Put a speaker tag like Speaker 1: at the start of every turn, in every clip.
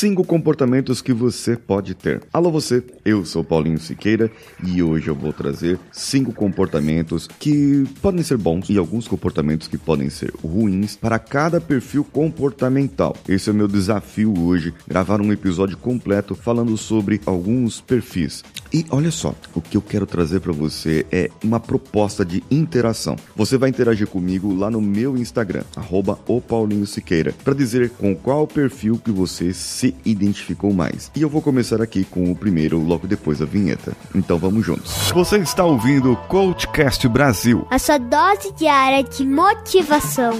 Speaker 1: cinco comportamentos que você pode ter. Alô você, eu sou Paulinho Siqueira e hoje eu vou trazer cinco comportamentos que podem ser bons e alguns comportamentos que podem ser ruins para cada perfil comportamental. Esse é o meu desafio hoje, gravar um episódio completo falando sobre alguns perfis. E olha só, o que eu quero trazer para você é uma proposta de interação. Você vai interagir comigo lá no meu Instagram, arroba Siqueira, para dizer com qual perfil que você se identificou mais. E eu vou começar aqui com o primeiro, logo depois da vinheta. Então vamos juntos. Você está ouvindo o Coachcast Brasil.
Speaker 2: A sua dose diária de motivação.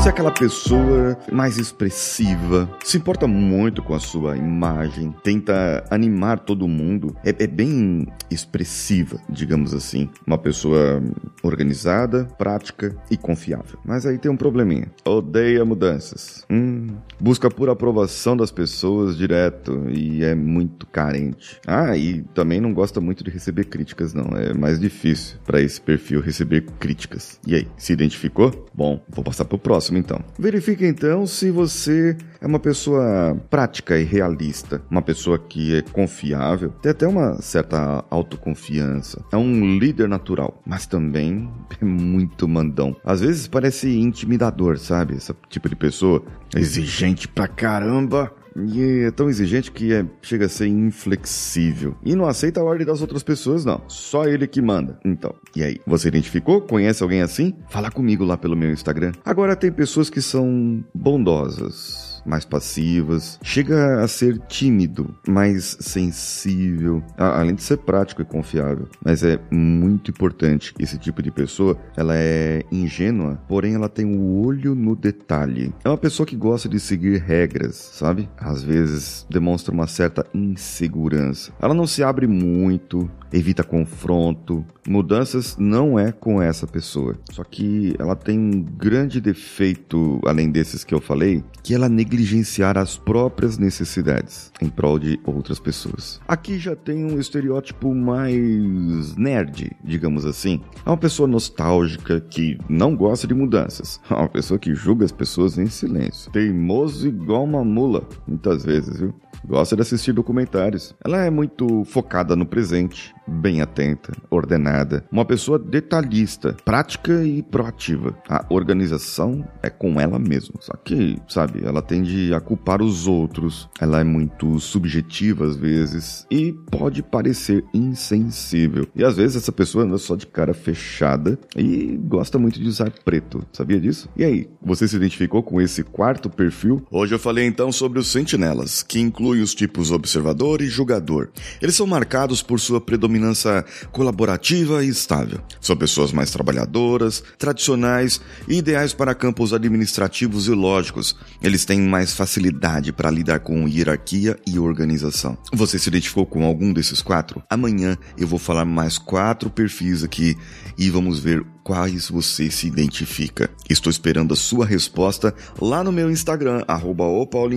Speaker 1: Você é aquela pessoa mais expressiva, se importa muito com a sua imagem, tenta animar todo mundo, é, é bem expressiva, digamos assim. Uma pessoa organizada, prática e confiável. Mas aí tem um probleminha. Odeia mudanças. Hum, busca por aprovação das pessoas direto e é muito carente. Ah, e também não gosta muito de receber críticas, não. É mais difícil para esse perfil receber críticas. E aí, se identificou? Bom, vou passar pro próximo próximo, então. Verifique então se você é uma pessoa prática e realista, uma pessoa que é confiável, tem até uma certa autoconfiança, é um líder natural, mas também é muito mandão. Às vezes parece intimidador, sabe? Esse tipo de pessoa exigente pra caramba, e é tão exigente que é, chega a ser inflexível. E não aceita a ordem das outras pessoas, não. Só ele que manda. Então, e aí? Você identificou? Conhece alguém assim? Fala comigo lá pelo meu Instagram. Agora tem pessoas que são bondosas mais passivas. Chega a ser tímido, mais sensível, além de ser prático e confiável. Mas é muito importante esse tipo de pessoa, ela é ingênua, porém ela tem o um olho no detalhe. É uma pessoa que gosta de seguir regras, sabe? Às vezes demonstra uma certa insegurança. Ela não se abre muito, evita confronto. Mudanças não é com essa pessoa. Só que ela tem um grande defeito, além desses que eu falei, que ela negligenciar as próprias necessidades em prol de outras pessoas. Aqui já tem um estereótipo mais nerd, digamos assim. É uma pessoa nostálgica que não gosta de mudanças. É uma pessoa que julga as pessoas em silêncio. Teimoso igual uma mula, muitas vezes, viu? Gosta de assistir documentários. Ela é muito focada no presente, bem atenta, ordenada, uma pessoa detalhista, prática e proativa. A organização é com ela mesma. Só que, sabe, ela tende a culpar os outros. Ela é muito subjetiva às vezes e pode parecer insensível. E às vezes essa pessoa anda só de cara fechada e gosta muito de usar preto. Sabia disso? E aí, você se identificou com esse quarto perfil? Hoje eu falei então sobre os sentinelas, que inclui os tipos observador e julgador. Eles são marcados por sua predominância colaborativa e estável. São pessoas mais trabalhadoras, tradicionais e ideais para campos administrativos e lógicos. Eles têm mais facilidade para lidar com hierarquia e organização. Você se identificou com algum desses quatro? Amanhã eu vou falar mais quatro perfis aqui e vamos ver quais você se identifica. Estou esperando a sua resposta lá no meu Instagram, arroba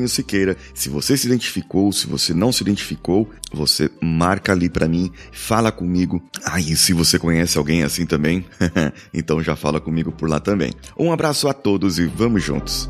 Speaker 1: Siqueira. Se você se identificou, se você não se identificou, você marca ali para mim, fala comigo. Ah, e se você conhece alguém assim também, então já fala comigo por lá também. Um abraço a todos e vamos juntos.